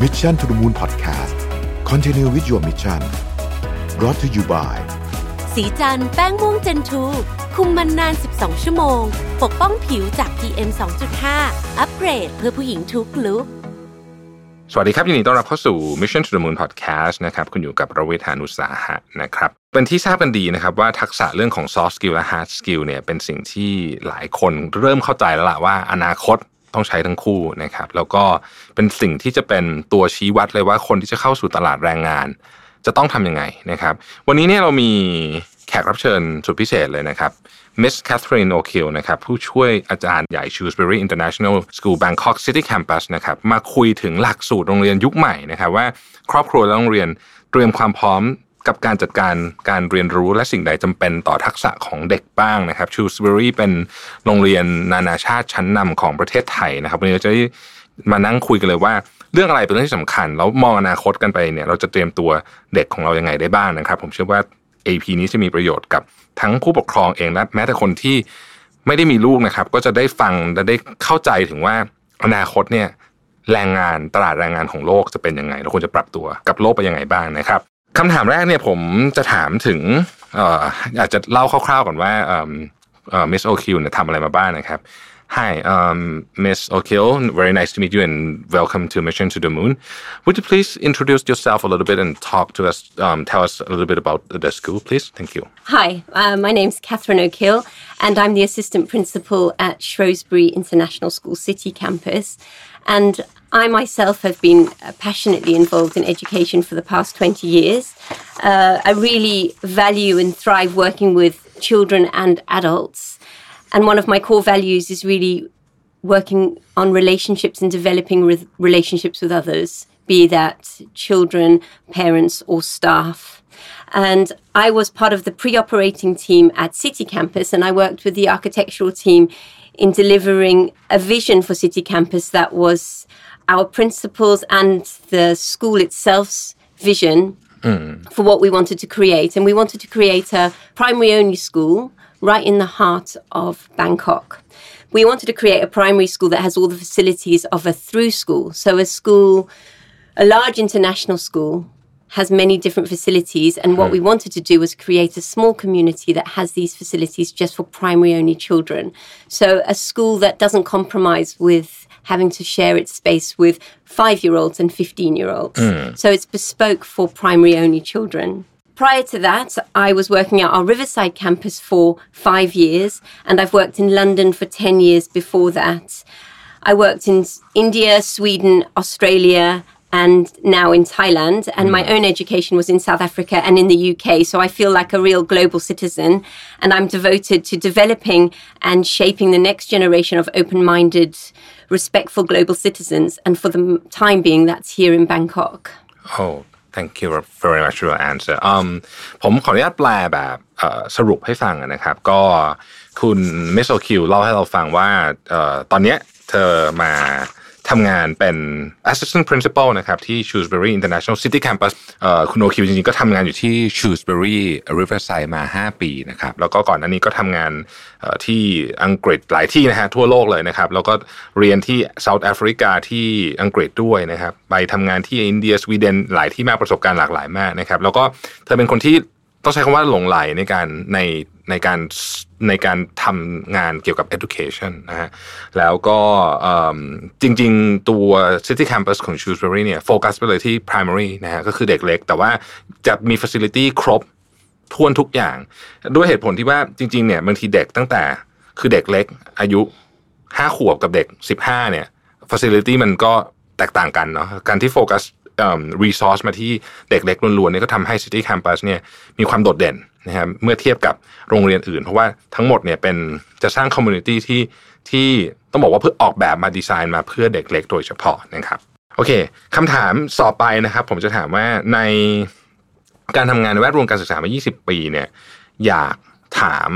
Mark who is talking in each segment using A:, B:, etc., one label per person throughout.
A: Mission to the Moon Podcast Continue with your mission brought to you by
B: สีจันแป้งม่วงเจนทูคุมมันนาน 12 ชั่วโมง ปกป้องผิวจาก PM 2.5 อัปเกรดเพื่อผู้หญิงทุกลุก
C: สวัสดีครับยินดีต้อนรับเข้าสู่ Mission to the Moon Podcast นะครับคุณอยู่กับระเวทานุสาหะนะครับเป็นที่ทราบกันดีนะครับว่าทักษะเรื่องของ soft skill และ hard skill เนี่ยเป็นสิ่งที่หลายคนเริ่มเข้าใจแล้วล่ะว่าอนาคต ต้องใช้ทั้งคู่นะครับ แล้วก็เป็นสิ่งที่จะเป็นตัวชี้วัดเลยว่าคนที่จะเข้าสู่ตลาดแรงงาน จะต้องทำยังไงนะครับ วันนี้เนี่ยเรามีแขกรับเชิญสุดพิเศษเลยนะครับ Miss Catherine O'Kill นะครับผู้ช่วยอาจารย์ใหญ่ Shrewsbury International School Bangkok City Campus นะครับมาคุยถึงหลักสูตรโรงเรียนยุคใหม่นะครับว่าครอบครัวและโรงเรียนเตรียมความพร้อม กับการจัดการการเรียนรู้และสิ่งใดจำเป็นต่อทักษะของเด็กบ้างนะครับ Shrewsbury เป็นโรงเรียนนานาชาติชั้นนำของประเทศไทยนะครับวันนี้เราจะได้มานั่งคุยกันเลยว่า เรื่องอะไรเป็นเรื่องที่สำคัญ แล้วมองอนาคตกันไปเนี่ย เราจะเตรียมตัวเด็กของเรายังไงได้บ้างนะครับ ผมเชื่อว่า AP นี้จะมีประโยชน์กับทั้งผู้ปกครองเองและแม้แต่คนที่ไม่ได้มีลูกนะครับ ก็จะได้ฟังและได้เข้าใจถึงว่าอนาคตเนี่ยแรงงานตลาดแรงงานของโลกจะเป็นยังไงเราควรจะปรับตัวกับโลกไปยังไงบ้างนะครับ คำถามแรกเนี่ยผมจะถามถึงเอ่ออาจจะเล่าคร่าวๆก่อนว่าเอ่อเอ่อมิสโอคิวเนี่ยทำอะไรมาบ้างนะครับ Hi, um, Miss O'Kill. Very nice to meet you, and welcome to Mission to the Moon. Would you please introduce yourself a little bit and talk to us, um, tell us a little bit about the school, please? Thank you.
D: Hi, uh, my name's Catherine O'Kill, and I'm the assistant principal at Shrewsbury International School City Campus. And I myself have been passionately involved in education for the past 20 years. Uh, I really value and thrive working with children and adults. And one of my core values is really working on relationships and developing re- relationships with others, be that children, parents, or staff. And I was part of the pre operating team at City Campus, and I worked with the architectural team in delivering a vision for City Campus that was our principles and the school itself's vision hmm. for what we wanted to create. And we wanted to create a primary only school right in the heart of Bangkok. We wanted to create a primary school that has all the facilities of a through school. So, a school, a large international school, has many different facilities. And what we hmm. wanted to do was create a small community that has these facilities just for primary only children. So, a school that doesn't compromise with having to share its space with five year olds and 15 year olds. Hmm. So, it's bespoke for primary only children. Prior to that, I was working at our Riverside campus for five years, and I've worked in London for 10 years before that. I worked in India, Sweden, Australia, and now in Thailand. And my hmm. own education was in South Africa and in the UK. So I feel like a real global citizen. And I'm devoted to developing and shaping the next generation of open minded, respectful global citizens. And for the time being, that's here in Bangkok.
C: Oh, thank you very much for your answer อืมผมขออนุญาตแปลแบบเอ่อสรุปให้ฟังนะครับ ก็คุณเมโซคิวเล่าให้เราฟังว่าเอ่อตอนเนี้ยเธอมา ทำงานเป็น assistant principal นะครับที่ Shrewsbury International City Campus เอ่อคุณโอคิวจริงๆก็ทำงานอยู่ที่ Shrewsbury Riverside มา 5 ปีนะครับแล้วก็ก่อนหน้านี้ก็ทำงานที่อังกฤษหลายที่นะฮะทั่วโลกเลยนะครับแล้วก็เรียนที่ South Africa ที่อังกฤษด้วยนะครับไปทำงานที่อินเดียสวีเดนหลายที่มากประสบการณ์หลากหลายมากนะครับแล้วก็เธอเป็นคนที่ ต้องใช้คำว่าหลงไหลในการในในการในการทำงานเกี่ยวกับ education นะฮะแล้วก็จริง ๆ ตัว city campus ของ Shrewsbury เนี่ยโฟกัสไปเลยที่ primary นะฮะก็คือเด็กเล็ก แต่ว่าจะมี facility ครบทวนทุกอย่าง ด้วยเหตุผลที่ว่าจริง ๆ เนี่ยบางทีเด็กตั้งแต่คือเด็กเล็กอายุห้าขวบกับเด็ก 15 เนี่ย facility มันก็แตกต่างกันเนาะการที่โฟกัส เอ่อ resource มาที่เด็กเล็กล้วนๆเนี่ยก็ทำให้ City Campus เนี่ยมีความโดดเด่นนะครับเมื่อเทียบกับโรงเรียนอื่น เพราะว่าทั้งหมดเนี่ยเป็นจะสร้าง community ที่ที่ต้องบอกว่าเพื่อออกแบบมาดีไซน์มาเพื่อเด็กเล็กโดยเฉพาะนะครับโอเคคำถามต่อไปนะครับ ผมจะถามว่าในการทำงานในแวดวงการศึกษามา 20 ปีเนี่ยอยากถาม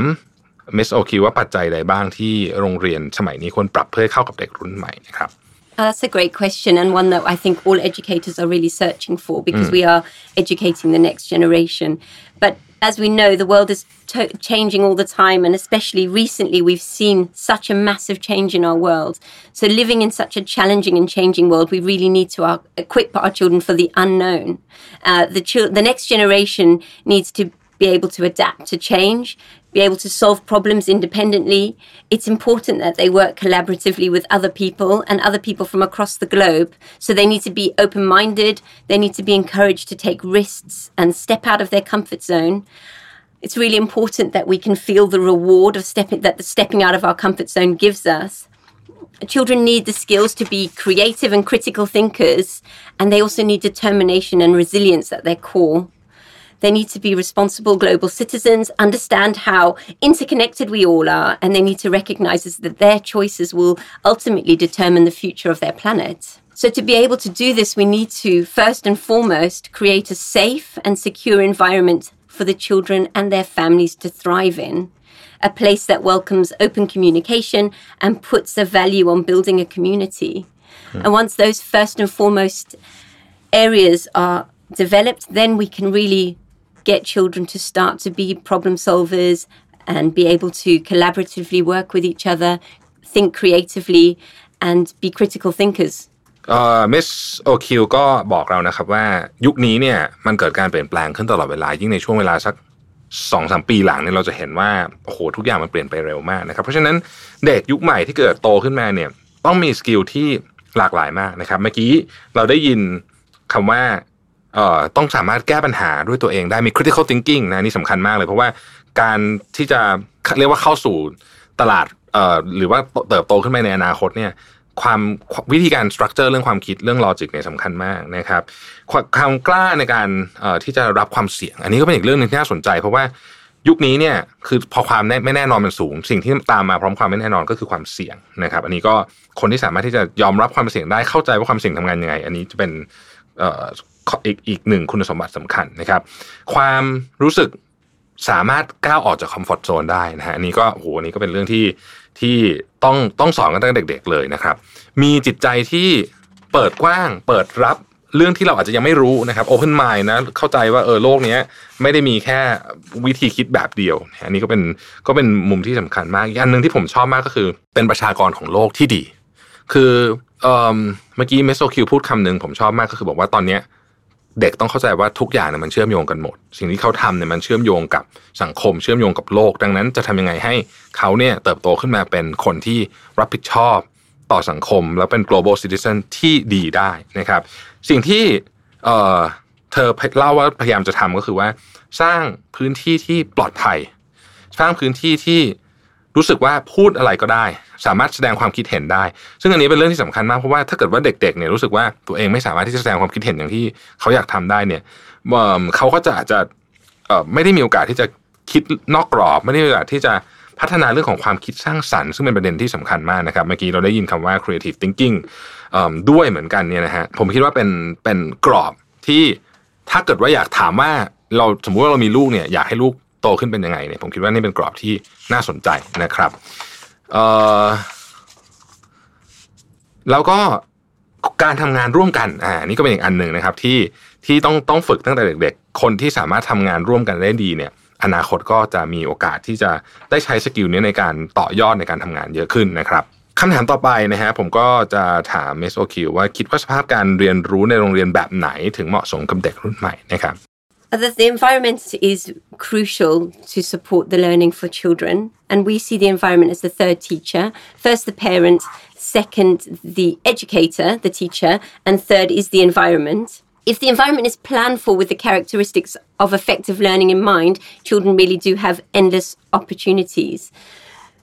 C: มิสโอคิว่าปัจจัยใดบ้างที่โรงเรียนสมัยนี้ควรปรับเพื่อเข้ากับเด็กรุ่นใหม่นะครับ
D: Uh, that's a great question and one that I think all educators are really searching for because we are educating the next generation. But as we know, the world is to- changing all the time, and especially recently, we've seen such a massive change in our world. So, living in such a challenging and changing world, we really need to uh, equip our children for the unknown. Uh, the, ch- the next generation needs to be able to adapt to change, be able to solve problems independently. It's important that they work collaboratively with other people and other people from across the globe. So they need to be open minded, they need to be encouraged to take risks and step out of their comfort zone. It's really important that we can feel the reward of stepping that the stepping out of our comfort zone gives us. Children need the skills to be creative and critical thinkers, and they also need determination and resilience at their core. They need to be responsible global citizens, understand how interconnected we all are, and they need to recognize that their choices will ultimately determine the future of their planet. So, to be able to do this, we need to first and foremost create a safe and secure environment for the children and their families to thrive in. A place that welcomes open communication and puts a value on building a community. Hmm. And once those first and foremost areas are developed, then we can really get children to start to be problem solvers and be able to collaboratively work with each other, think creatively, and be critical thinkers.
C: เอ่อมิสโอคิวก็บอกเรานะครับว่ายุคนี้เนี่ยมันเกิดการเปลี่ยนแปลงขึ้นตลอดเวลา ยิ่งในช่วงเวลาสักสองสามปีหลังเนี่ยเราจะเห็นว่าโอ้โหทุกอย่างมันเปลี่ยนไปเร็วมากนะครับเพราะฉะนั้นเด็กยุคใหม่ที่เกิดโตขึ้นมาเนี่ยต้องมี skill ที่หลากหลายมากนะครับเมื่อกี้เราได้ยินคำว่า ต้องสามารถแก้ปัญหาด้วยตัวเองได้มี critical thinking นะนี่สำคัญมากเลยเพราะว่าการที่จะเรียกว่าเข้าสู่ตลาดเอ่อหรือว่าเติบโตขึ้นไปในอนาคตเนี่ยความวิธีการสตรัคเจอร์เรื่องความคิดเรื่องลอจิกเนี่ยสำคัญมากนะครับความกล้าในการที่จะรับความเสี่ยง อันนี้ก็เป็นอีกเรื่องหนึ่งที่น่าสนใจ เพราะว่ายุคนี้เนี่ยคือพอความไม่แน่นอนมันสูง สิ่งที่ตามมาพร้อมความไม่แน่นอนก็คือความเสี่ยงนะครับ อันนี้ก็คนที่สามารถที่จะยอมรับความเสี่ยงได้เข้าใจว่าความเสี่ยงทำงานยังไง อันนี้จะเป็น อีกอีกหนึ่งคุณสมบัติสำคัญนะครับ ความรู้สึกสามารถก้าวออกจากคอมฟอร์ทโซนได้นะฮะอันนี้ก็โหอันนี้ก็เป็นเรื่องที่ที่ต้องต้องสอนกันตั้งแต่เด็ก ๆ เลยนะครับ มีจิตใจที่เปิดกว้าง เปิดรับเรื่องที่เราอาจจะยังไม่รู้นะครับโอเพนไมล์นะเข้าใจว่าเออโลกนี้ไม่ได้มีแค่วิธีคิดแบบเดียว อันนี้ก็เป็นก็เป็นมุมที่สำคัญมากอีกอันหนึ่งที่ผมชอบมากก็คือ เป็นประชากรของโลกที่ดี คือเมื่อกี้เมโซคิวพูดคำหนึ่งผมชอบมากก็คือบอกว่าตอนเนี้ย เด็กต้องเข้าใจว่าทุกอย่างเนี่ยมันเชื่อมโยงกันหมด สิ่งที่เขาทำเนี่ยมันเชื่อมโยงกับสังคม เชื่อมโยงกับโลก ดังนั้นจะทำยังไงให้เขาเนี่ยเติบโตขึ้นมาเป็นคนที่รับผิดชอบต่อสังคม แล้วเป็น global citizen ที่ดีได้นะครับ สิ่งที่เเธอเล่าว่าพยายามจะทำก็คือว่า สร้างพื้นที่ที่ปลอดภัย สร้างพื้นที่ที่ รู้สึกว่าพูดอะไรก็ได้ สามารถแสดงความคิดเห็นได้ ซึ่งอันนี้เป็นเรื่องที่สำคัญมากเพราะว่าถ้าเกิดว่าเด็กๆเนี่ยรู้สึกว่าตัวเองไม่สามารถที่จะแสดงความคิดเห็นอย่างที่เขาอยากทำได้เนี่ยเขาก็จะอาจจะไม่ได้มีโอกาสที่จะคิดนอกกรอบ ไม่ได้มีโอกาสที่จะพัฒนาเรื่องของความคิดสร้างสรรค์ซึ่งเป็นประเด็นที่สำคัญมากนะครับ เมื่อกี้เราได้ยินคำว่า creative thinking ด้วยเหมือนกันเนี่ยนะฮะผมคิดว่าเป็นเป็นกรอบที่ถ้าเกิดว่าอยากถามว่าเราสมมุติว่าเรามีลูกเนี่ยอยากให้ลูก โตขึ้นเป็นยังไงเนี่ยผมคิดว่านี่เป็นกรอบที่น่าสนใจนะครับแล้วก็การทำงานร่วมกันอ่านี่ก็เป็นอีกอันหนึ่งนะครับที่ที่ต้องต้องฝึกตั้งแต่เด็กๆ คนที่สามารถทำงานร่วมกันได้ดีเนี่ย อนาคตก็จะมีโอกาสที่จะได้ใช้ skill นี้ในการต่อยอดในการทำงานเยอะขึ้นนะครับคำถามต่อไปนะฮะผมก็จะถามมิสโอคิวว่าคิดว่าสภาพการเรียนรู้ในโรงเรียนแบบไหนถึงเหมาะสมกับเด็กรุ่นใหม่นะครับ
D: The environment is crucial to support the learning for children. And we see the environment as the third teacher. First, the parent, second, the educator, the teacher, and third is the environment. If the environment is planned for with the characteristics of effective learning in mind, children really do have endless opportunities.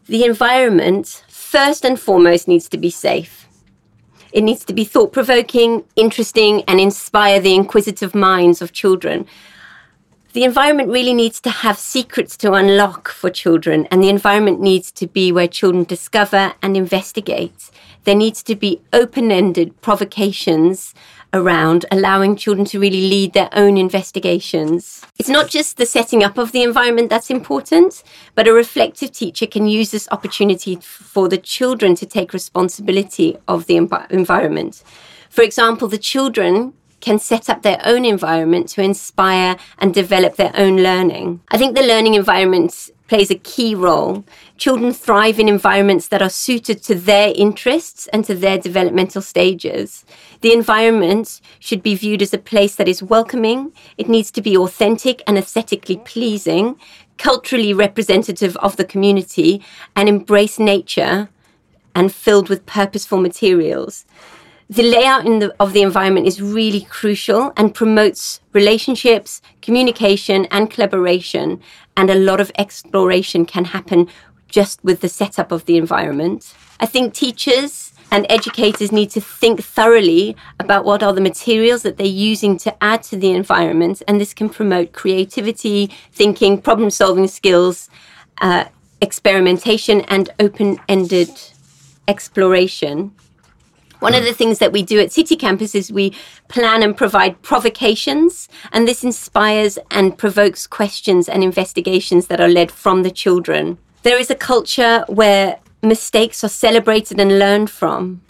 D: The environment, first and foremost, needs to be safe. It needs to be thought provoking, interesting, and inspire the inquisitive minds of children the environment really needs to have secrets to unlock for children, and the environment needs to be where children discover and investigate. There needs to be open ended provocations around allowing children to really lead their own investigations. It's not just the setting up of the environment that's important, but a reflective teacher can use this opportunity for the children to take responsibility of the environment. For example, the children can set up their own environment to inspire and develop their own learning. I think the learning environment plays a key role. Children thrive in environments that are suited to their interests and to their developmental stages. The environment should be viewed as a place that is welcoming. It needs to be authentic and aesthetically pleasing, culturally representative of the community, and embrace nature and filled with purposeful materials the layout the, of the environment is really crucial and promotes relationships, communication, and collaboration. And a lot of exploration can happen just with the setup of the environment. I think teachers and educators need to think thoroughly about what are the materials that they're using to add to the environment. And this can promote creativity, thinking, problem solving skills, uh, experimentation, and open ended exploration. One of the things that we do at City Campus is we plan and provide provocations, and this inspires and provokes questions and investigations that are led from the children. There is a culture where mistakes are celebrated and learned from.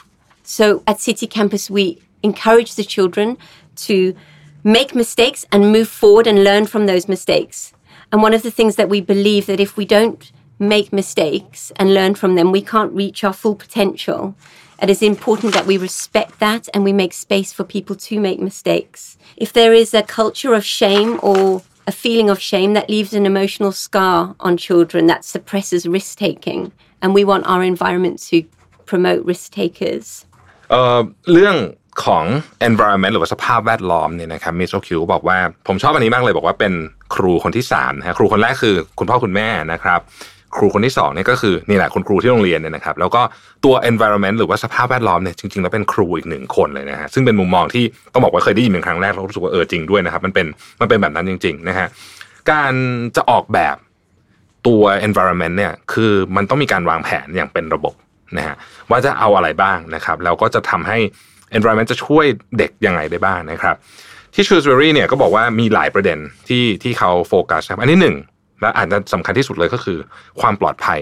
D: So at City Campus, we encourage the children to make mistakes and move forward and learn from those mistakes. And one of the things that we believe that if we don't make mistakes and learn from them, we can't reach our full potential. It is important that we respect that and we make space for people to make mistakes. If there is a culture of shame or a feeling of shame that leaves an emotional scar on children that suppresses risk taking, and we want our environment to promote risk takers.
C: เรื่องของ environment หรือว่าสภาพแวดล้อมเนี่ยนะครับมิโซคิวบอกว่าผมชอบอันนี้มากเลยบอกว่าเป็นครูคนที่สามนะครูคนแรกคือคุณพ่อคุณแม่นะครับ ครูคนที่สองเนี่ยก็คือนี่แหละคุณครูที่โรงเรียนเนี่ยนะครับ แล้วก็ตัว environment หรือว่าสภาพแวดล้อมเนี่ยจริงๆแล้วเป็นครูอีกหนึ่งคนเลยนะฮะซึ่งเป็นมุมมองที่ต้องบอกว่าเคยได้ยินเป็นครั้งแรกแล้วรู้สึกว่าเออจริงด้วยนะครับ มันเป็นมันเป็นแบบนั้นจริง ๆ นะฮะการจะออกแบบตัว environment เนี่ยคือมันต้องมีการวางแผนอย่างเป็นระบบนะฮะว่าจะเอาอะไรบ้างนะครับ แล้วก็จะทำให้ environment จะช่วยเด็กยังไงได้บ้างนะครับ ที่ Shrewsbury เนี่ยก็บอกว่ามีหลายประเด็นที่ที่เขาโฟกัสครับอันที่หนึ่ง และอาจจะสำคัญที่สุดเลยก็คือ ความปลอดภัย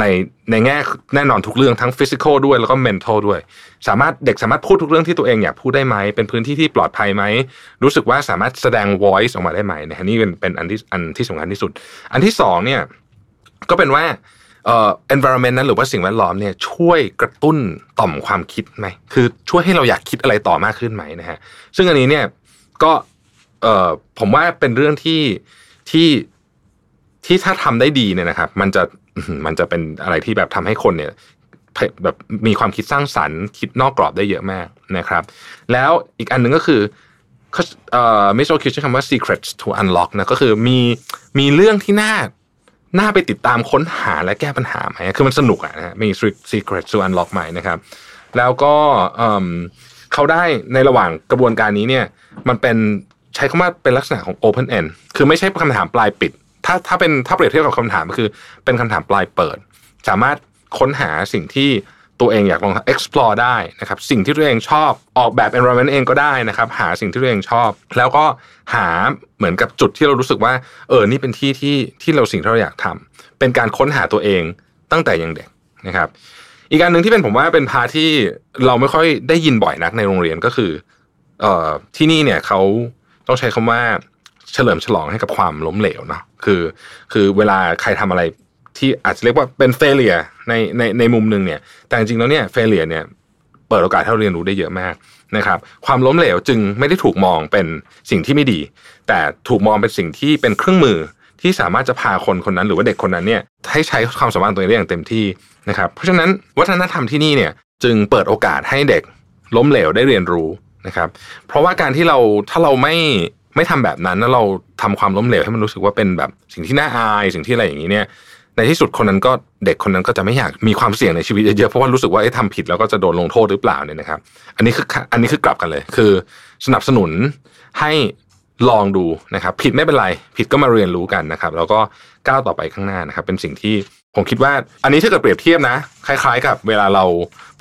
C: ในในแง่แน่นอนทุกเรื่องทั้งฟิสิกอลด้วยแล้วก็เมนทัลด้วย สามารถเด็กสามารถพูดทุกเรื่องที่ตัวเองอยากพูดได้ไหม เป็นพื้นที่ที่ปลอดภัยไหม รู้สึกว่าสามารถแสดง voice ออกมาได้ไหมนะนี่เป็นเป็นอันที่อันที่สำคัญที่สุด อันที่สองเนี่ยก็เป็นว่าเอ่อ environment นั้นหรือว่าสิ่งแวดล้อมเนี่ยช่วยกระตุ้นต่อมความคิดไหมคือช่วยให้เราอยากคิดอะไรต่อมากขึ้นไหมนะฮะซึ่งอันนี้เนี่ยก็เอ่อผมว่าเป็นเรื่องที่ที่ ที่ถ้าทำได้ดีเนี่ยนะครับ มันจะมันจะเป็นอะไรที่แบบทำให้คนเนี่ยแบบมีความคิดสร้างสรรค์ คิดนอกกรอบได้เยอะมากนะครับ แล้วอีกอันหนึ่งก็คือเอ่อมิสโอคิวใช้คำว่า secrets to unlock นะก็คือมีมีเรื่องที่น่าน่าไปติดตามค้นหาและแก้ปัญหาไหมคือมันสนุกอะนะมี secrets to unlock ใหม่นะครับ แล้วก็เขาได้ในระหว่างกระบวนการนี้เนี่ยมันเป็นใช้คำว่าเป็นลักษณะของ open end คือไม่ใช่คำถามปลายปิด ถ้าถ้าเป็นถ้าเปรียบเทียบกับคำถามก็คือ เป็นคำถามปลายเปิด สามารถค้นหาสิ่งที่ตัวเองอยากลอง explore ได้นะครับ สิ่งที่ตัวเองชอบออกแบบ environment เองก็ได้นะครับ หาสิ่งที่ตัวเองชอบ แล้วก็หาเหมือนกับจุดที่เรารู้สึกว่า เออนี่เป็นที่ที่ที่เราสิ่งที่เราอยากทำเป็นการค้นหาตัวเองตั้งแต่ยังเด็กนะครับ อีกการหนึ่งที่เป็นผมว่าเป็นพาที่เราไม่ค่อยได้ยินบ่อยนักในโรงเรียนก็คือเอ่อที่นี่เนี่ยเขาต้องใช้คำว่าเฉลิมฉลองให้กับความล้มเหลวเนาะ คือ คือเวลาใครทำอะไรที่อาจจะเรียกว่าเป็นเฟลเลียในในในมุมหนึ่งเนี่ย แต่จริงๆแล้วเนี่ยเฟลเลียเนี่ยเปิดโอกาสให้เราเรียนรู้ได้เยอะมากนะครับ ความล้มเหลวจึงไม่ได้ถูกมองเป็นสิ่งที่ไม่ดี แต่ถูกมองเป็นสิ่งที่เป็นเครื่องมือที่สามารถจะพาคนคนนั้นหรือว่าเด็กคนนั้นเนี่ยให้ใช้ความสามารถตัวเองได้อย่างเต็มที่นะครับ เพราะฉะนั้นวัฒนธรรมที่นี่เนี่ยจึงเปิดโอกาสให้เด็กล้มเหลวได้เรียนรู้นะครับ เพราะว่าการที่เราถ้าเราไม่ ไม่ทำแบบนั้นแล้วเราทำความล้มเหลวให้มันรู้สึกว่าเป็นแบบสิ่งที่น่าอายสิ่งที่อะไรอย่างนี้เนี่ย ในที่สุดคนนั้นก็เด็กคนนั้นก็จะไม่อยากมีความเสี่ยงในชีวิตเยอะๆเพราะว่ารู้สึกว่าไอ้ทำผิดแล้วก็จะโดนลงโทษหรือเปล่าเนี่ยนะครับ อันนี้คืออันนี้คือกลับกันเลย คือ สนับสนุนให้ลองดูนะครับ ผิดไม่เป็นไร ผิดก็มาเรียนรู้กันนะครับ แล้วก็ก้าวต่อไปข้างหน้านะครับ เป็นสิ่งที่ ผมคิดว่าอันนี้ถ้าเกิดเปรียบเทียบนะ คล้าย ๆ กับเวลาเรา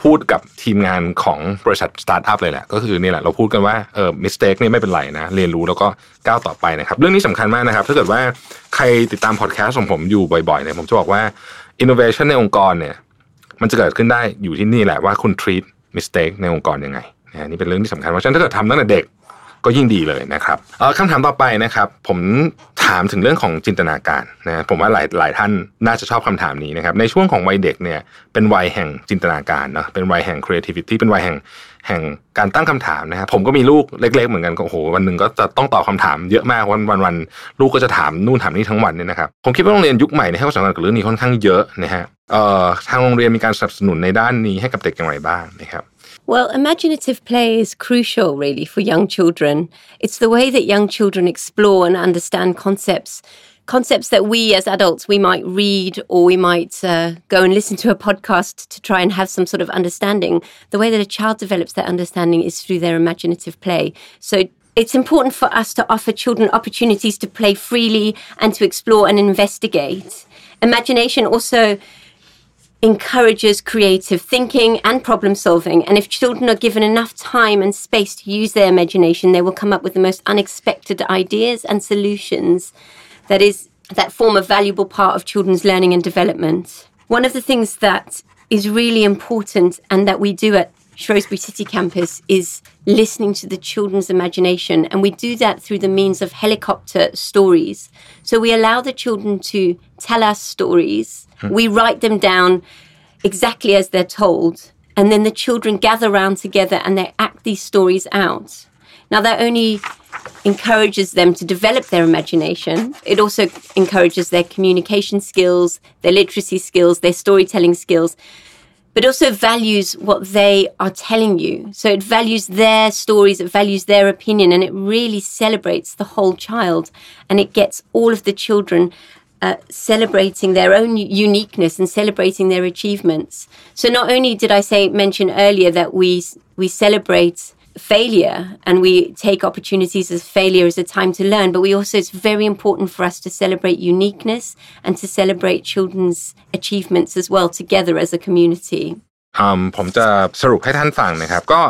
C: พูดกับทีมงานของบริษัทสตาร์ทอัพเลยแหละก็คือนี่แหละเราพูดกันว่าเออ mistake นี่ไม่เป็นไรนะ เรียนรู้แล้วก็ก้าวต่อไปนะครับ เรื่องนี้สำคัญมากนะครับ ถ้าเกิดว่าใครติดตามพอดแคสต์ของผมอยู่บ่อยๆเนี่ยผมจะบอกว่าอินโนเวชันในองค์กรเนี่ยมันจะเกิดขึ้นได้อยู่ที่นี่แหละว่าคุณ treat mistake ในองค์กรยังไงนะนี่เป็นเรื่องที่สำคัญเพราะฉะนั้นถ้าเกิดทำตั้งแต่เด็ก ก็ยิ่งดีเลยนะครับคำถามต่อไปนะครับ ผมถามถึงเรื่องของจินตนาการนะผมว่าหลายหลายท่านน่าจะชอบคำถามนี้นะครับในช่วงของวัยเด็กเนี่ยเป็นวัยแห่งจินตนาการเนาะเป็นวัยแห่ง creativity เป็นวัยแห่งแห่งการตั้งคำถามนะครับผมก็มีลูกเล็ก ๆ เหมือนกันโอ้โหวันหนึ่งก็จะต้องตอบคาถามเยอะมากวันวันวันลูกก็จะถามนู่นถามนี่ทั้งวันเนี่ยนะครับผมคิดว่าโรงเรียนยุคใหม่ให้ความสำคัญกับเรื่องนี้ค่อนข้างเยอะนะฮะเอ่อทางโรงเรียนมีการสนับสนุนในด้านนี้ให้กับเด็กอย่างไรบ้างนะครับ
D: Well, imaginative play is crucial, really, for young children. It's the way that young children explore and understand concepts concepts that we as adults we might read or we might uh, go and listen to a podcast to try and have some sort of understanding. The way that a child develops that understanding is through their imaginative play. So it's important for us to offer children opportunities to play freely and to explore and investigate. Imagination also encourages creative thinking and problem solving. And if children are given enough time and space to use their imagination, they will come up with the most unexpected ideas and solutions that is that form a valuable part of children's learning and development. One of the things that is really important and that we do at Shrewsbury City Campus is listening to the children's imagination. And we do that through the means of helicopter stories. So we allow the children to tell us stories. Hmm. We write them down exactly as they're told. And then the children gather around together and they act these stories out. Now, that only encourages them to develop their imagination. It also encourages their communication skills, their literacy skills, their storytelling skills, but also values what they are telling you. So it values their stories, it values their opinion, and it really celebrates the whole child. And it gets all of the children uh, celebrating their own uniqueness and celebrating their achievements. So not only did I say mention earlier that we we celebrate failure and we take opportunities as failure as a time to learn but we also it's very important for us to celebrate uniqueness and to celebrate children's achievements as well together as a community
C: ผมจะสรุปให้ท่านฟังนะครับ ก็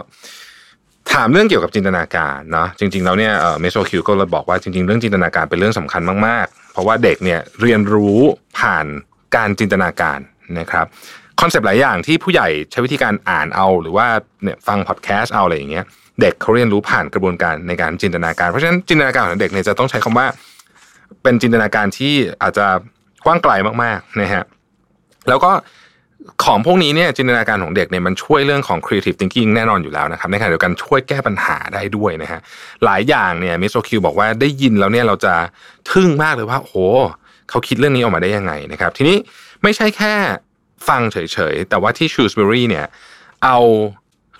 C: ถามเรื่องเกี่ยวกับจินตนาการเนาะจริงๆแล้วเนี่ยเมโซคิวก็เลยบอกว่าจริงๆเรื่องจินตนาการเป็นเรื่องสำคัญมากๆ เพราะว่าเด็กเนี่ยเรียนรู้ผ่านการจินตนาการนะครับ คอนเซปต์หลายอย่างที่ผู้ใหญ่ใช้วิธีการอ่านเอา หรือว่าเนี่ยฟังพอดแคสต์เอาอะไรอย่างเงี้ยเด็กเขาเรียนรู้ผ่านกระบวนการในการจินตนาการ เพราะฉะนั้นจินตนาการของเด็กเนี่ยจะต้องใช้คำว่า เป็นจินตนาการที่อาจจะกว้างไกลมากๆนะฮะแล้วก็ของพวกนี้เนี่ยจินตนาการของเด็กเนี่ยมันช่วยเรื่องของ creative thinking แน่นอนอยู่แล้วนะครับในขณะเดียวกันช่วยแก้ปัญหาได้ด้วยนะฮะหลายอย่างเนี่ยมิสโซคิวบอกว่าได้ยินแล้วเนี่ยเราจะทึ่งมากเลยว่าโอ้เขาคิดเรื่องนี้ออกมาได้ยังไงนะครับ ทีนี้ไม่ใช่แค่ ฟังเฉยๆ แต่ว่าที่ Shrewsbury เนี่ยเอา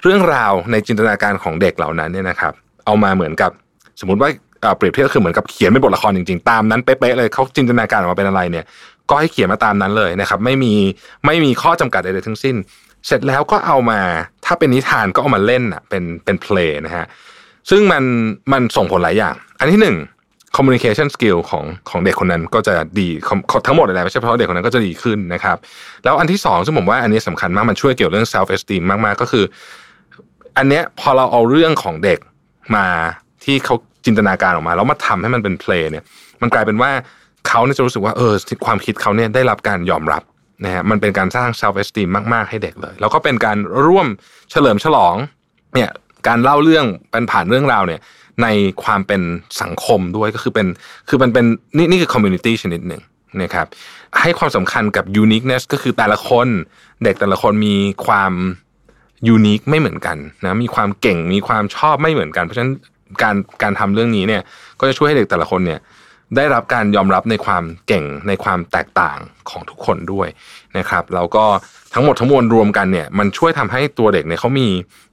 C: เรื่องราวในจินตนาการของเด็กเหล่านั้นเนี่ยนะครับเอามาเหมือนกับสมมติว่าเปรียบเทียบคือเหมือนกับเขียนเป็นบทละครจริงๆ ตามนั้นเป๊ะๆเลยเขาจินตนาการออกมาเป็นอะไรเนี่ยก็ให้เขียนมาตามนั้นเลยนะครับ ไม่มีไม่มีข้อจำกัดใดๆทั้งสิ้น เสร็จแล้วก็เอามาถ้าเป็นนิทานก็เอามาเล่นอะเป็นเป็นเพลงนะฮะซึ่งมันมันส่งผลหลายอย่าง อันที่หนึ่ง communication skill ของของเด็กคนนั้นก็จะดีทั้งหมดเลยไม่ใช่เพราะเด็กคนนั้นก็จะดีขึ้นนะครับ แล้วอันที่สองซึ่งผมว่าอันนี้สำคัญมากมันช่วยเกี่ยวเรื่อง self esteem มาก ๆ ก็คือ อันเนี้ยพอเราเอาเรื่องของเด็กมาที่เขาจินตนาการออกมาแล้วมาทำให้มันเป็นเพลงเนี่ย มันกลายเป็นว่าเขาเนี่ยจะรู้สึกว่าเออความคิดเขาเนี่ยได้รับการยอมรับนะฮะมันเป็นการสร้าง self esteem มาก ๆ ให้เด็กเลย แล้วก็เป็นการร่วมเฉลิมฉลองเนี่ยการเล่าเรื่องเป็นผ่านเรื่องราวเนี่ย ในความเป็นสังคมด้วยก็คือเป็นคือมันเป็นนี่นี่คือ community ชนิดหนึ่งนะครับให้ความสำคัญกับ uniqueness ก็คือแต่ละคนเด็กแต่ละคนมีความ unique ไม่เหมือนกันนะมีความเก่งมีความชอบไม่เหมือนกัน เพราะฉะนั้นการการทำเรื่องนี้เนี่ยก็จะช่วยให้เด็กแต่ละคนเนี่ยได้รับการยอมรับในความเก่งในความแตกต่างของทุกคนด้วยนะครับแล้วก็ทั้งหมดทั้งมวลรวมกันเนี่ยมันช่วยทำให้ตัวเด็กเนี่ยเขามี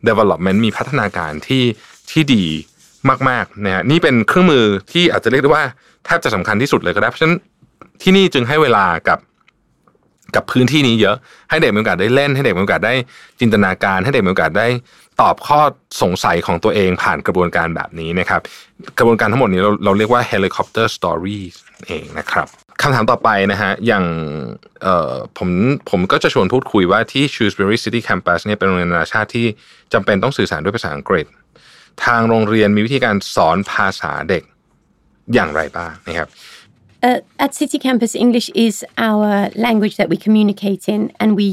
C: development มีพัฒนาการที่ที่ดี มากๆนะฮะนี่เป็นเครื่องมือที่อาจจะเรียกได้ว่าแทบจะสำคัญที่สุดเลยก็ได้เพราะฉะนั้นที่นี่จึงให้เวลากับกับพื้นที่นี้เยอะ ให้เด็กมีโอกาสได้เล่น ให้เด็กมีโอกาสได้จินตนาการ ให้เด็กมีโอกาสได้ตอบข้อสงสัยของตัวเองผ่านกระบวนการแบบนี้นะครับ กระบวนการทั้งหมดนี้เราเราเรียกว่า helicopter story เองนะครับคำถามต่อไปนะฮะอย่างผมผมก็จะชวนพูดคุยว่าที่ Shrewsbury City Campus เนี่ยเป็นโรงเรียนนานาชาติที่จำเป็นต้องสื่อสารด้วยภาษาอังกฤษ ทางโรงเรียนมีวิธีการสอนภาษาเด็กอย่างไรบ้างนะครับ
D: Uh, at City Campus, English is our language that we communicate in, and we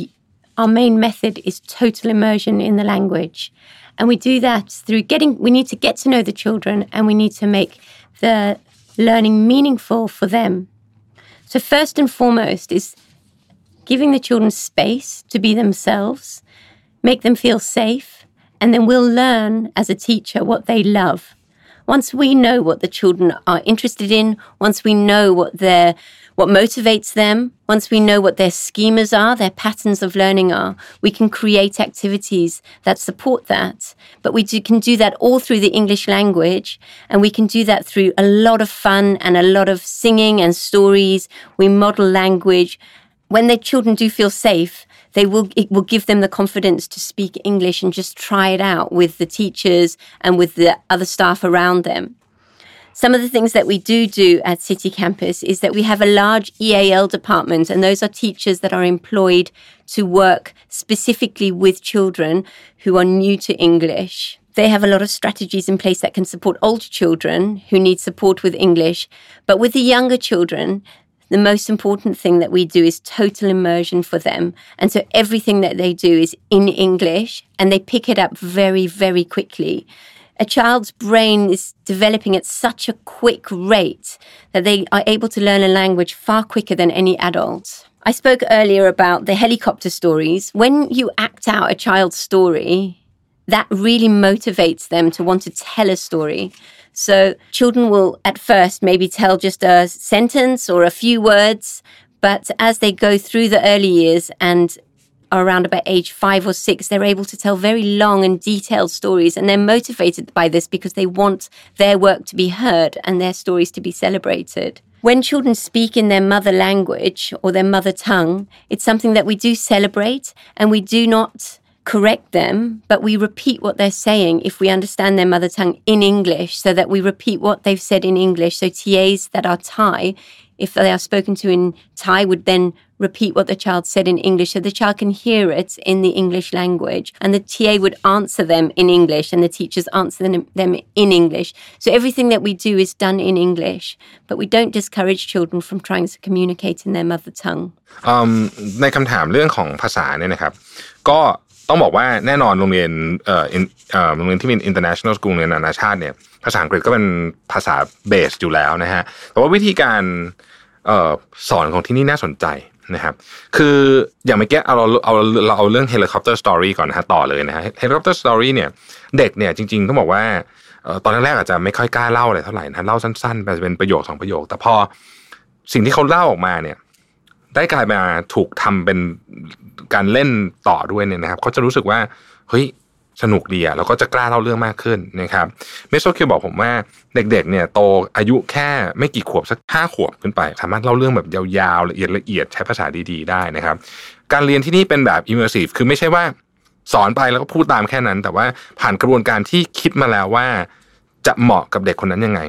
D: our main method is total immersion in the language. And we do that through getting, we need to get to know the children and we need to make the learning meaningful for them. So, first and foremost is giving the children space to be themselves, make them feel safe, and then we'll learn as a teacher what they love. Once we know what the children are interested in, once we know what their what motivates them, once we know what their schemas are, their patterns of learning are, we can create activities that support that. But we do, can do that all through the English language, and we can do that through a lot of fun and a lot of singing and stories. We model language. When the children do feel safe, they will it will give them the confidence to speak English and just try it out with the teachers and with the other staff around them. Some of the things that we do do at City Campus is that we have a large EAL department, and those are teachers that are employed to work specifically with children who are new to English. They have a lot of strategies in place that can support older children who need support with English. But with the younger children, the most important thing that we do is total immersion for them. And so everything that they do is in English and they pick it up very, very quickly a child's brain is developing at such a quick rate that they are able to learn a language far quicker than any adult. I spoke earlier about the helicopter stories. When you act out a child's story, that really motivates them to want to tell a story. So children will at first maybe tell just a sentence or a few words, but as they go through the early years and are around about age five or six, they're able to tell very long and detailed stories. And they're motivated by this because they want their work to be heard and their stories to be celebrated. When children speak in their mother language or their mother tongue, it's something that we do celebrate and we do not correct them, but we repeat what they're saying if we understand their mother tongue in English so that we repeat what they've said in English. So TAs that are Thai, if they are spoken to in Thai, would then repeat what the child said in English so the child can hear it in the English language. And the TA would answer them in English and the teachers answer them in English. So everything that we do is done in English, but we don't discourage children from trying to communicate in their mother tongue.
C: Um, ในคำถามเรื่องของภาษาเนี่ยนะครับ ก็ ต้องบอกว่าแน่นอนโรงเรียนเอ่อเอ่อโรงเรียนที่เป็น international school เรียนนานาชาติเนี่ยภาษาอังกฤษก็เป็นภาษา base อยู่แล้วนะฮะแต่ว่าวิธีการเอ่อสอนของที่นี่น่าสนใจนะครับคืออย่างเมื่อกี้เอาเราเอาเราเอาเรื่อง Helicopter Story ก่อนนะฮะต่อเลยนะฮะ Helicopter Story เนี่ยเด็กเนี่ยจริงๆต้องบอกว่าตอนแรกอาจจะไม่ค่อยกล้าเล่าอะไรเท่าไหร่นะเล่าสั้นๆไปเป็นประโยคสองประโยค แต่พอสิ่งที่เขาเล่าออกมาเนี่ย ได้กลายมาถูกทำเป็นการเล่นต่อด้วยเนี่ยนะครับเขาจะรู้สึกว่าเฮ้ยสนุกดีอะแล้วก็จะกล้าเล่าเรื่องมากขึ้นนะครับเมโซคิวบอกผมว่าเด็กๆเนี่ยโตอายุแค่ไม่กี่ขวบสักห้าขวบขึ้นไป สามารถเล่าเรื่องแบบยาวๆละเอียดละเอียดใช้ภาษาดีๆได้นะครับ การเรียนที่นี่เป็นแบบ immersive คือไม่ใช่ว่าสอนไปแล้วก็พูดตามแค่นั้น แต่ว่าผ่านกระบวนการที่คิดมาแล้วว่า จะเหมาะกับเด็กคนนั้นยังไง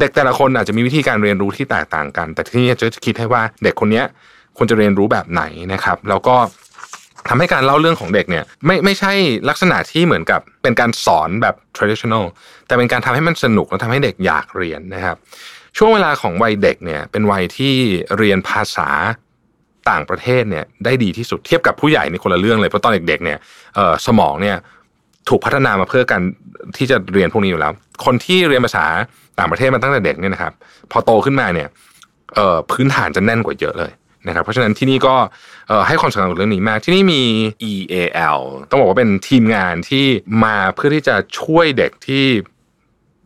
C: เด็กแต่ละคนอาจจะมีวิธีการเรียนรู้ที่แตกต่างกัน แต่ที่นี่จะคิดให้ว่าเด็กคนนี้ ควรจะเรียนรู้แบบไหนนะครับ แล้วก็ทำให้การเล่าเรื่องของเด็กเนี่ยไม่ไม่ใช่ลักษณะที่เหมือนกับเป็นการสอนแบบ traditional แต่เป็นการทำให้มันสนุกและทำให้เด็กอยากเรียนนะครับ ช่วงเวลาของวัยเด็กเนี่ยเป็นวัยที่เรียนภาษาต่างประเทศเนี่ยได้ดีที่สุดเทียบกับผู้ใหญ่ในคนละเรื่องเลยเพราะตอนเด็กๆเนี่ยสมองเนี่ยถูกพัฒนามาเพื่อการที่จะเรียนพวกนี้อยู่แล้ว คนที่เรียนภาษาต่างประเทศมาตั้งแต่เด็กเนี่ยนะครับ พอโตขึ้นมาเนี่ยพื้นฐานจะแน่นกว่าเยอะเลย นะครับเพราะฉะนั้นที่นี่ก็ให้ความสำคัญกับเรื่องนี้มาก ที่นี่มี EAL ต้องบอกว่าเป็นทีมงานที่มาเพื่อที่จะช่วยเด็กที่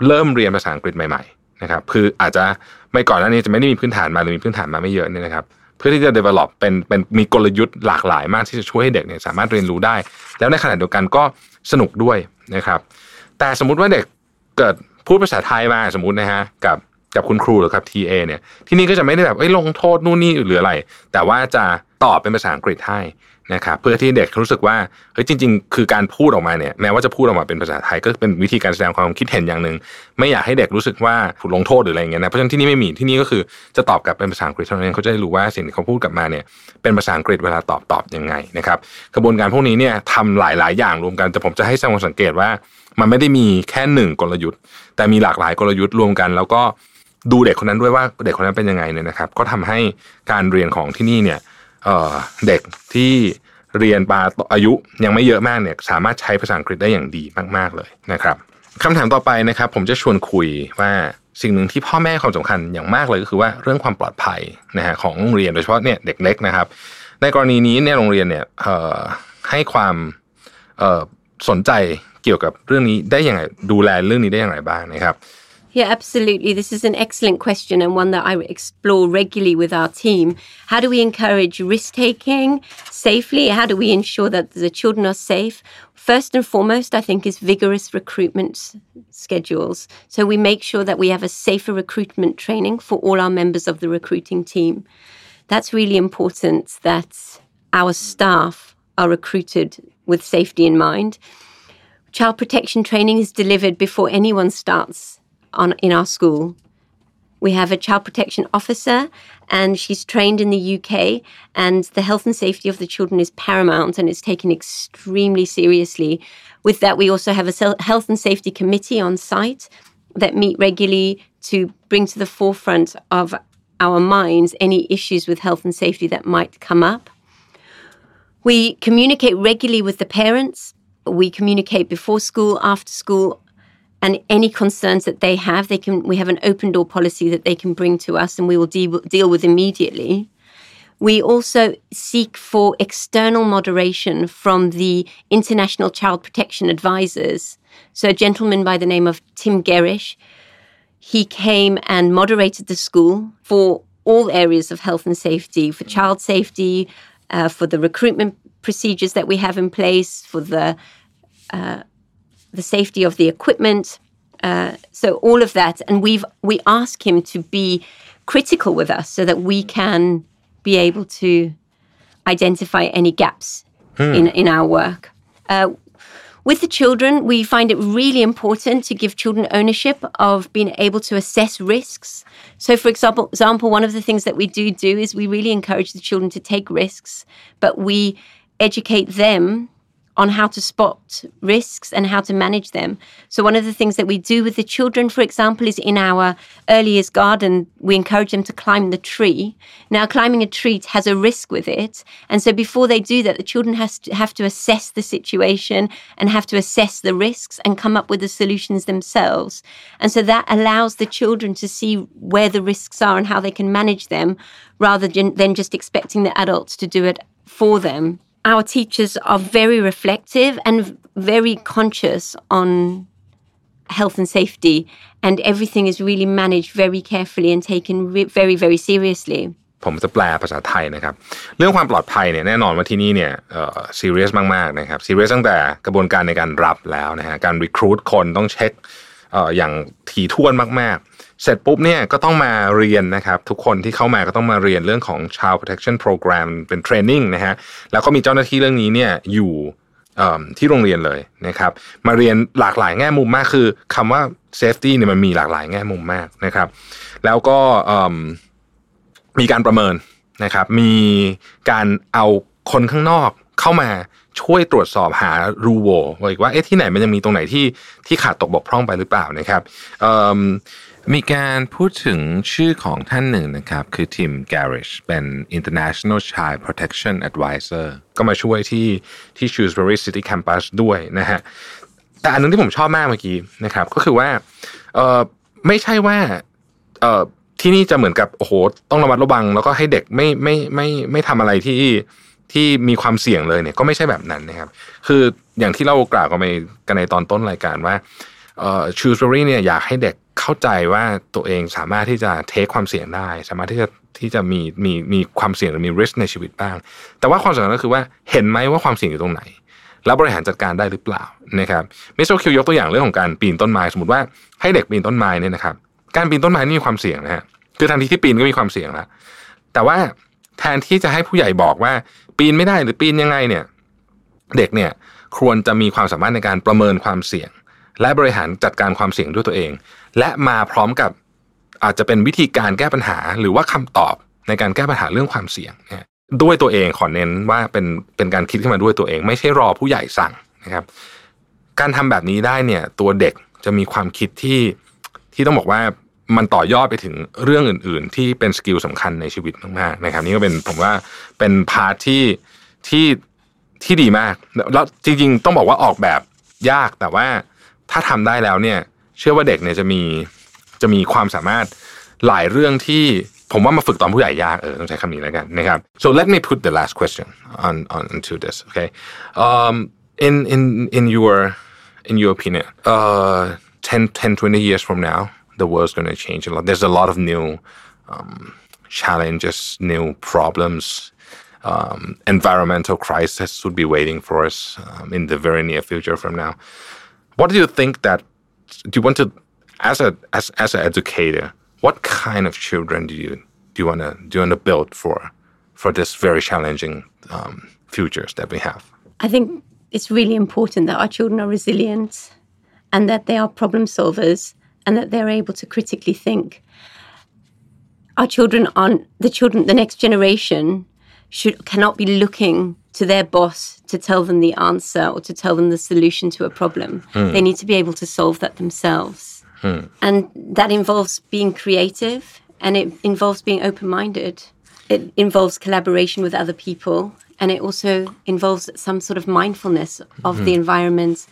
C: เริ่มเรียนภาษาอังกฤษใหม่ๆนะครับคืออาจจะไม่ก่อนหน้านี้จะไม่ได้มีพื้นฐานมาหรือมีพื้นฐานมาไม่เยอะเนี่ยนะครับเพื่อที่จะ develop เป็นเป็นมีกลยุทธ์หลากหลายมากที่จะช่วยให้เด็กเนี่ยสามารถเรียนรู้ได้ แล้วในขณะเดียวกันก็สนุกด้วยนะครับแต่สมมุติว่าเด็กเกิดพูดภาษาไทยมาสมมตินะฮะกับ กับคุณครูหรือกับ TA เนี่ยที่นี่ก็จะไม่ได้แบบเอ้ยลงโทษนู่นนี่หรืออะไร แต่ว่าจะตอบเป็นภาษาอังกฤษให้นะครับเพื่อที่เด็กรู้สึกว่าเฮ้ยจริง ๆ คือการพูดออกมาเนี่ยแม้ว่าจะพูดออกมาเป็นภาษาไทยก็เป็นวิธีการแสดงความคิดเห็นอย่างหนึ่งไม่อยากให้เด็กรู้สึกว่าถูกลงโทษหรืออะไรเงี้ยนะเพราะฉะนั้นที่นี่ไม่มีที่นี่ก็คือจะตอบกลับเป็นภาษาอังกฤษเท่านั้นเขาจะได้รู้ว่าสิ่งที่เขาพูดกลับมาเนี่ยเป็นภาษาอังกฤษเวลาตอบตอบยังไงนะครับกระบวนการพวกนี้เนี่ยทำหลาย ๆ อย่างรวมกันแต่ผมจะให้สังเกตว่า มันไม่ได้มีแค่หนึ่งกลยุทธ์ แต่มีหลากหลายกลยุทธ์รวมกัน แล้วก็ ดูเด็กคนนั้นด้วยว่าเด็กคนนั้นเป็นยังไงเนี่ยนะครับ ก็ทำให้การเรียนของที่นี่เนี่ยเด็กที่เรียนปาอายุยังไม่เยอะมากเนี่ยสามารถใช้ภาษาอังกฤษได้อย่างดีมาก ๆเลยนะครับคำถามต่อไปนะครับ ผมจะชวนคุยว่าสิ่งหนึ่งที่พ่อแม่ความสำคัญอย่างมากเลยก็คือว่าเรื่องความปลอดภัยนะฮะของโรงเรียนโดยเฉพาะเนี่ยเด็กเล็กนะครับ ในกรณีนี้เนี่ยโรงเรียนเนี่ยให้ความสนใจเกี่ยวกับเรื่องนี้ได้อย่างไรดูแลเรื่องนี้ได้อย่างไรบ้างนะครับ
D: Yeah, absolutely. This is an excellent question and one that I explore regularly with our team. How do we encourage risk taking safely? How do we ensure that the children are safe? First and foremost, I think, is vigorous recruitment schedules. So we make sure that we have a safer recruitment training for all our members of the recruiting team. That's really important that our staff are recruited with safety in mind. Child protection training is delivered before anyone starts on in our school. We have a child protection officer, and she's trained in the UK. And the health and safety of the children is paramount and it's taken extremely seriously. With that, we also have a health and safety committee on site that meet regularly to bring to the forefront of our minds any issues with health and safety that might come up. We communicate regularly with the parents. We communicate before school, after school, and any concerns that they have, they can. We have an open door policy that they can bring to us, and we will deal deal with immediately. We also seek for external moderation from the International Child Protection Advisors. So, a gentleman by the name of Tim Gerish, he came and moderated the school for all areas of health and safety, for child safety, uh, for the recruitment procedures that we have in place, for the uh, the safety of the equipment. Uh, so all of that, and we've we ask him to be critical with us so that we can be able to identify any gaps hmm. in in our work. Uh, with the children, we find it really important to give children ownership of being able to assess risks. So, for example, example, one of the things that we do do is we really encourage the children to take risks, but we educate them on how to spot risks and how to manage them. So, one of the things that we do with the children, for example, is in our early years garden, we encourage them to climb the tree. Now, climbing a tree has a risk with it. And so, before they do that, the children has to have to assess the situation and have to assess the risks and come up with the solutions themselves. And so, that allows the children to see where the risks are and how they can manage them rather than just expecting the adults to do it for them our teachers are very reflective and very conscious on health and safety, and everything is really managed very carefully and taken very, very seriously.
C: ผมจะแปลภาษาไทยนะครับ เรื่องความปลอดภัยเนี่ยแน่นอนว่าที่นี่เนี่ยเอ่อซีเรียสมากๆนะครับซีเรียสตั้งแต่กระบวนการในการรับแล้วนะฮะการรีครูดคนต้องเช็คเ อย่างถี่ถ้วนมากๆ เสร็จปุ๊บเนี่ยก็ต้องมาเรียนนะครับ ทุกคนที่เข้ามาก็ต้องมาเรียนเรื่องของ Child Protection Program เป็นเทรนนิ่งนะฮะแล้วก็มีเจ้าหน้าที่เรื่องนี้เนี่ยอยู่ที่โรงเรียนเลยนะครับ มาเรียนหลากหลายแง่มุมมากคือคำว่า safety เนี่ยมันมีหลากหลายแง่มุมมากนะครับ แล้วก็มีการประเมินนะครับ มีการเอาคนข้างนอก เข้ามาช่วยตรวจสอบหารูโวว่าเอ๊ะที่ไหนมันยังมีตรงไหนที่ที่ขาดตกบกพร่องไปหรือเปล่านะครับมีการพูดถึงชื่อของท่านหนึ่งนะครับ คือทีม Garish เป็น International Child Protection Advisor ก็มาช่วยที่ที่ Shrewsbury City Campus ด้วยนะฮะแต่อันนึงที่ผมชอบมากเมื่อกี้นะครับก็คือว่าเออไม่ใช่ว่าเออที่นี่จะเหมือนกับโอ้โหต้องระมัดระวัง แล้วก็ให้เด็กไม่ไม่ไม่ไม่ทำอะไรที่ ที่มีความเสี่ยงเลยเนี่ยก็ไม่ใช่แบบนั้นนะครับ คืออย่างที่เรากล่าวกันไปกันในตอนต้นรายการว่าเอ่อชูสเบอรี่เนี่ยอยากให้เด็กเข้าใจว่าตัวเองสามารถที่จะเทคความเสี่ยงได้ สามารถที่จะที่จะมีมีมีความเสี่ยงหรือมีริสในชีวิตบ้าง แต่ว่าความสำคัญก็คือว่าเห็นไหมว่าความเสี่ยงอยู่ตรงไหน แล้วบริหารจัดการได้หรือเปล่านะครับมิสโตคิวยกตัวอย่างเรื่องของการปีนต้นไม้สมมติว่าให้เด็กปีนต้นไม้เนี่ยนะครับการปีนต้นไม้นี่มีความเสี่ยงนะฮะคือทันทีที่ปีนก็มีความเสี่ยงแล้วแต่ว่าแทนที่จะให้ผู้ใหญ่บอกว่า ปีนไม่ได้หรือปีนยังไงเนี่ย เด็กเนี่ยควรจะมีความสามารถในการประเมินความเสี่ยง และบริหารจัดการความเสี่ยงด้วยตัวเอง และมาพร้อมกับอาจจะเป็นวิธีการแก้ปัญหา หรือว่าคำตอบในการแก้ปัญหาเรื่องความเสี่ยงเนี่ยด้วยตัวเองขอเน้นว่าเป็นเป็นการคิดขึ้นมาด้วยตัวเอง ไม่ใช่รอผู้ใหญ่สั่งนะครับ การทำแบบนี้ได้เนี่ยตัวเด็กจะมีความคิดที่ที่ต้องบอกว่า มันต่อยอดไปถึงเรื่องอื่น ๆ ที่เป็น skill สำคัญในชีวิตมากๆนะครับ นี่ก็เป็นผมว่าเป็น part ที่ที่ที่ดีมาก แล้วจริง ๆ ต้องบอกว่าออกแบบยากแต่ว่าถ้าทำได้แล้วเนี่ย เชื่อว่าเด็กเนี่ยจะมีจะมีความสามารถหลายเรื่องที่ผมว่ามาฝึกตอนผู้ใหญ่ยากเออต้องใช้คำนี้แล้วกันนะครับ so let me put the last question on on to this okay um in in in your in your opinion uh 10 10 20 years from now the world's going to change a lot. There's a lot of new um, challenges new problems. Um, environmental crisis would be waiting for us um, in the very near future from now. What do you think that do you want to as a as as an educator what kind of children do you do you want to do you want to build for for this very challenging um, futures that we have?
D: I think it's really important that our children are resilient and that they are problem solvers and that they're able to critically think. Our children on the children, the next generation should cannot be looking to their boss to tell them the answer or to tell them the solution to a problem. Hmm. They need to be able to solve that themselves. Hmm. And that involves being creative and it involves being open minded. It involves collaboration with other people and it also involves some sort of mindfulness of the hmm. environment,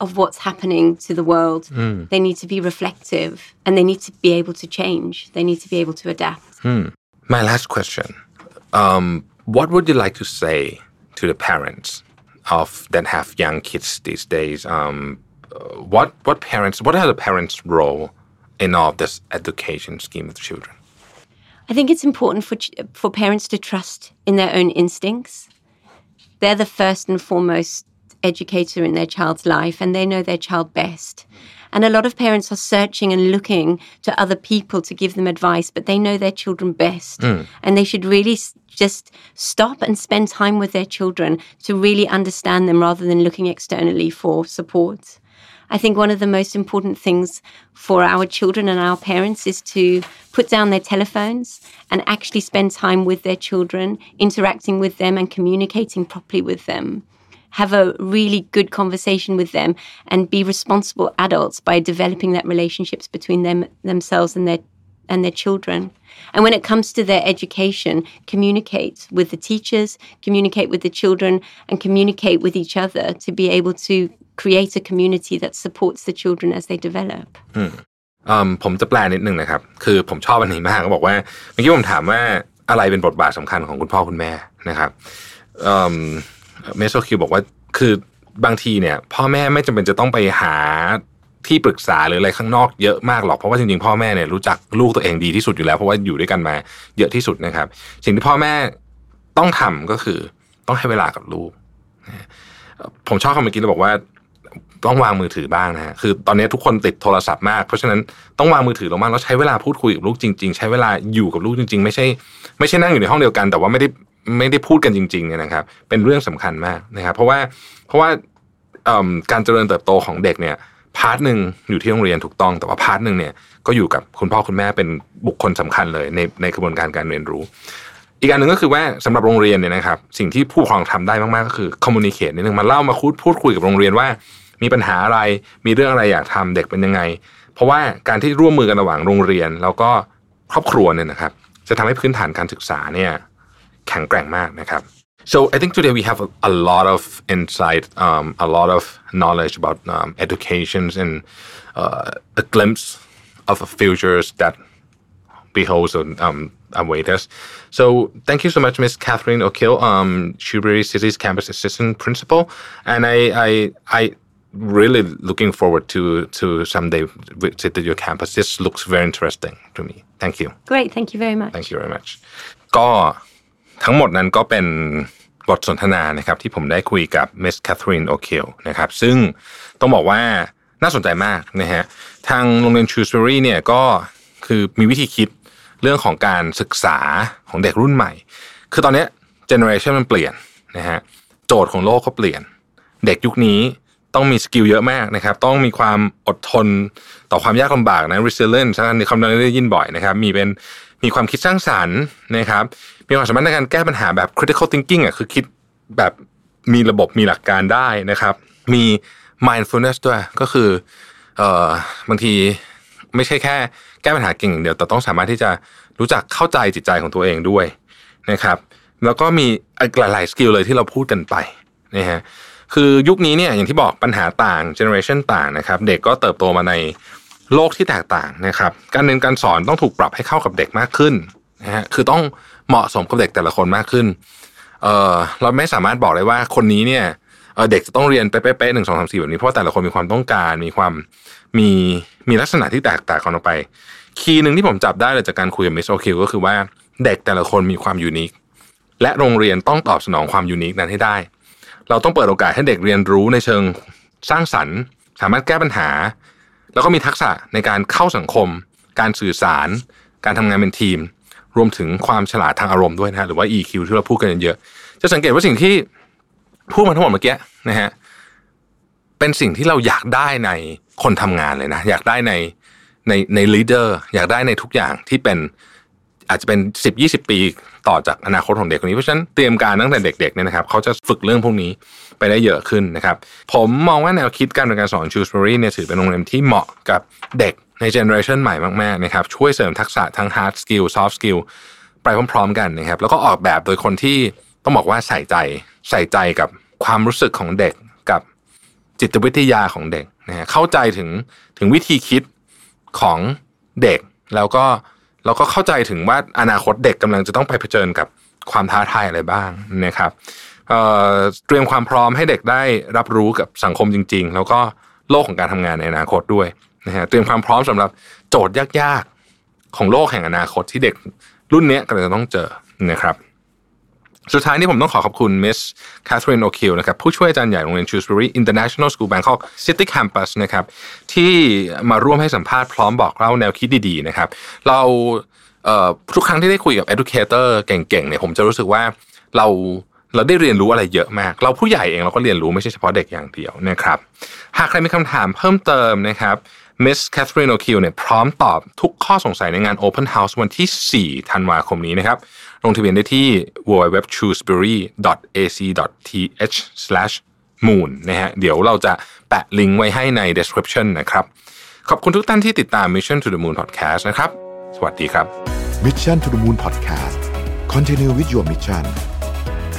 D: of what's happening to the world. They need to be reflective and they need to be able to change. They need to be able to adapt.
C: my last question um, what would you like to say to the parents of that have young kids these days um, uh, what what parents what are the parents role in all of this education scheme of children
D: I think it's important for for parents to trust in their own instincts. They're the first and foremost educator in their child's life, and they know their child best. And a lot of parents are searching and looking to other people to give them advice, but they know their children best, hmm. and they should really just stop and spend time with their children to really understand them rather than looking externally for support. I think one of the most important things for our children and our parents is to put down their telephones and actually spend time with their children, interacting with them and communicating properly with them Have a really good conversation with them and be responsible adults by developing that relationships between them themselves and their and their children. And when it comes to their education, communicate with the teachers, communicate with the children, and communicate with each other to be able to create a community that supports the children as they develop.
C: อืมผมจะแปลนิดนึงนะครับ คือผมชอบอันนี้มากเขาบอกว่าเมื่อกี้ผมถามว่าอะไรเป็นบทบาทสำคัญของคุณพ่อคุณแม่นะครับ เมโซคิวบอกว่าคือบางทีเนี่ย พ่อแม่ไม่จำเป็นจะต้องไปหาที่ปรึกษาหรืออะไรข้างนอกเยอะมากหรอกเพราะว่าจริงๆพ่อแม่เนี่ยรู้จักลูกตัวเองดีที่สุดอยู่แล้ว เพราะว่าอยู่ด้วยกันมาเยอะที่สุดนะครับ สิ่งที่พ่อแม่ต้องทำก็คือต้องให้เวลากับลูกผมชอบคำเมื่อกี้เราบอกว่าต้องวางมือถือบ้างนะฮะคือตอนนี้ทุกคนติดโทรศัพท์มาก เพราะฉะนั้นต้องวางมือถือลงบ้างแล้วใช้เวลาพูดคุยกับลูกจริง ๆ ใช้เวลาอยู่กับลูกจริง ๆ ไม่ใช่ ไม่ใช่นั่งอยู่ในห้องเดียวกัน แต่ว่าไม่ได้ ไม่ได้พูดกันจริงๆเนี่ยนะครับ เป็นเรื่องสำคัญมากนะครับ เพราะว่าเพราะว่าการเจริญเติบโตของเด็กเนี่ย part หนึ่งอยู่ที่โรงเรียนถูกต้อง แต่ว่า part หนึ่งเนี่ยก็อยู่กับคุณพ่อคุณแม่เป็นบุคคลสำคัญเลยในในกระบวนการการเรียนรู้ อีกอันหนึ่งก็คือว่าสำหรับโรงเรียนเนี่ยนะครับ สิ่งที่ผู้ปกครองทำได้มากๆก็คือคอมมูนิเคชนิดนึงมาเล่ามาพูดพูดคุยกับโรงเรียนว่า มีปัญหาอะไรมีเรื่องอะไรอยากทำเด็กเป็นยังไง เพราะว่าการที่ร่วมมือกันระหว่างโรงเรียน แล้วก็ครอบครัวเนี่ยนะครับ จะทำให้พื้นฐานการศึกษาเนี่ย แข็งแกร่งมากนะครับ so I think today we have a, a lot of insight um, a lot of knowledge about um, educations and uh, a glimpse of a futures that beholds and um, await us. So thank you so much, Miss Catherine O'Kill, um, Shrewsbury City's campus assistant principal, and I, I, I really looking forward to to someday visit your campus. This looks very interesting to me. Thank you.
D: Great, thank you very much.
C: Thank you very much ก็ ทั้งหมดนั้นก็เป็นบทสนทนานะครับที่ผมได้คุยกับ Miss Catherine O'Kill นะครับซึ่งต้องบอกว่าน่าสนใจมากนะฮะทางโรงเรียน Shrewsbury เนี่ยก็คือมีวิธีคิดเรื่องของการศึกษาของเด็กรุ่นใหม่ คือตอนนี้เจเนอเรชันมันเปลี่ยนนะฮะโจทย์ของโลกก็เปลี่ยน เด็กยุคนี้ต้องมี skill เยอะมากนะครับ ต้องมีความอดทนต่อความยากลำบากนะ resilience อันนี้คำนั้นได้ยินบ่อยนะครับ มีเป็นมีความคิดสร้างสรรค์นะครับ มีความสามารถในการแก้ปัญหาแบบ critical thinking อะคือคิดแบบมีระบบมีหลักการได้นะครับ มี mindfulness ด้วยก็คือเอ่อบางทีไม่ใช่แค่แก้ปัญหาเก่งอย่างเดียวแต่ต้องสามารถที่จะรู้จักเข้าใจจิตใจของตัวเองด้วยนะครับ แล้วก็มีหลายๆ skill เลยที่เราพูดกันไปนะฮะคือยุคนี้เนี่ยอย่างที่บอกปัญหาต่างเจเนอเรชันต่างนะครับ เด็กก็เติบโตมาในโลกที่แตกต่างนะครับ การเรียนการสอนต้องถูกปรับให้เข้ากับเด็กมากขึ้นนะฮะคือต้อง เหมาะสมกับเด็กแต่ละคนมากขึ้น เออเราไม่สามารถบอกเลยว่าคนนี้เนี่ยเด็กจะต้องเรียนเป๊ะๆหนึ่งสองสามสี่แบบนี้เพราะแต่ละคนมีความต้องการมีความมีมีลักษณะที่แตกต่างกันออกไป key หนึ่งที่ผมจับได้เลยจากการคุยกับ Miss O'Kill ก็คือว่าเด็กแต่ละคนมีความ unique และโรงเรียนต้องตอบสนองความ unique นั้นให้ได้ เราต้องเปิดโอกาสให้เด็กเรียนรู้ในเชิงสร้างสรรค์ สามารถแก้ปัญหา แล้วก็มีทักษะในการเข้าสังคม การสื่อสาร การทำงานเป็นทีม รวมถึงความฉลาดทางอารมณ์ด้วยนะฮะหรือว่า EQ ที่เราพูดกันเยอะจะสังเกตว่าสิ่งที่พูดมาทั้งหมดเมื่อกี้นะฮะเป็นสิ่งที่เราอยากได้ในคนทำงานเลยนะอยากได้ในในในลีดเดอร์อยากได้ในทุกอย่างที่เป็นอาจจะเป็นสิบยี่สิบปีต่อจากอนาคตของเด็กคนนี้เพราะฉะนั้นเตรียมการตั้งแต่เด็กๆเนี่ยนะครับเขาจะฝึกเรื่องพวกนี้ ไปได้เยอะขึ้นนะครับ ผมมองว่าแนวคิดการเรียนการสอนชูสเบอรี่เนี่ยถือเป็นโรงเรียนที่เหมาะกับเด็กในเจเนอเรชันใหม่มากๆนะครับช่วยเสริมทักษะทั้ง hard skill soft skill ไปพร้อมๆกันนะครับ แล้วก็ออกแบบโดยคนที่ต้องบอกว่าใส่ใจใส่ใจกับความรู้สึกของเด็กกับจิตวิทยาของเด็กนะเข้าใจถึงถึงวิธีคิดของเด็ก แล้วก็เราก็เข้าใจถึงว่าอนาคตเด็กกำลังจะต้องไปเผชิญกับความท้าทายอะไรบ้างนะครับ เตรียมความพร้อมให้เด็กได้รับรู้กับสังคมจริง ๆ แล้วก็โลกของการทำงานในอนาคตด้วยนะฮะเตรียมความพร้อมสำหรับโจทย์ยากๆของโลกแห่งอนาคตที่เด็กรุ่นนี้กำลังจะต้องเจอนะครับสุดท้ายนี้ผมต้องขอขอบคุณ Miss Catherine O'Kill นะครับผู้ช่วยอาจารย์ใหญ่โรงเรียน Shrewsbury International School Bangkok City Campus นะครับที่มาร่วมให้สัมภาษณ์พร้อมบอกเล่าแนวคิดดีๆนะครับเราทุกครั้งที่ได้คุยกับ educator เก่งๆเนี่ยผมจะรู้สึกว่าเรา เราได้เรียนรู้อะไรเยอะมาก เราผู้ใหญ่เองเราก็เรียนรู้ไม่ใช่เฉพาะเด็กอย่างเดียวนะครับ หากใครมีคำถามเพิ่มเติมนะครับ Miss Catherine O'Kill เนี่ยพร้อมตอบทุกข้อสงสัยในงาน Open House วันที่ 4 ธันวาคมนี้นะครับ ลงทะเบียนได้ที่ www.shrewsbury.ac.th/moon นะฮะเดี๋ยวเราจะแปะลิงก์ไว้ให้ใน description นะครับ ขอบคุณทุกท่านที่ติดตาม Mission to the Moon Podcast นะครับ สวัสดีครับ
A: Mission to the Moon Podcast Continue with your mission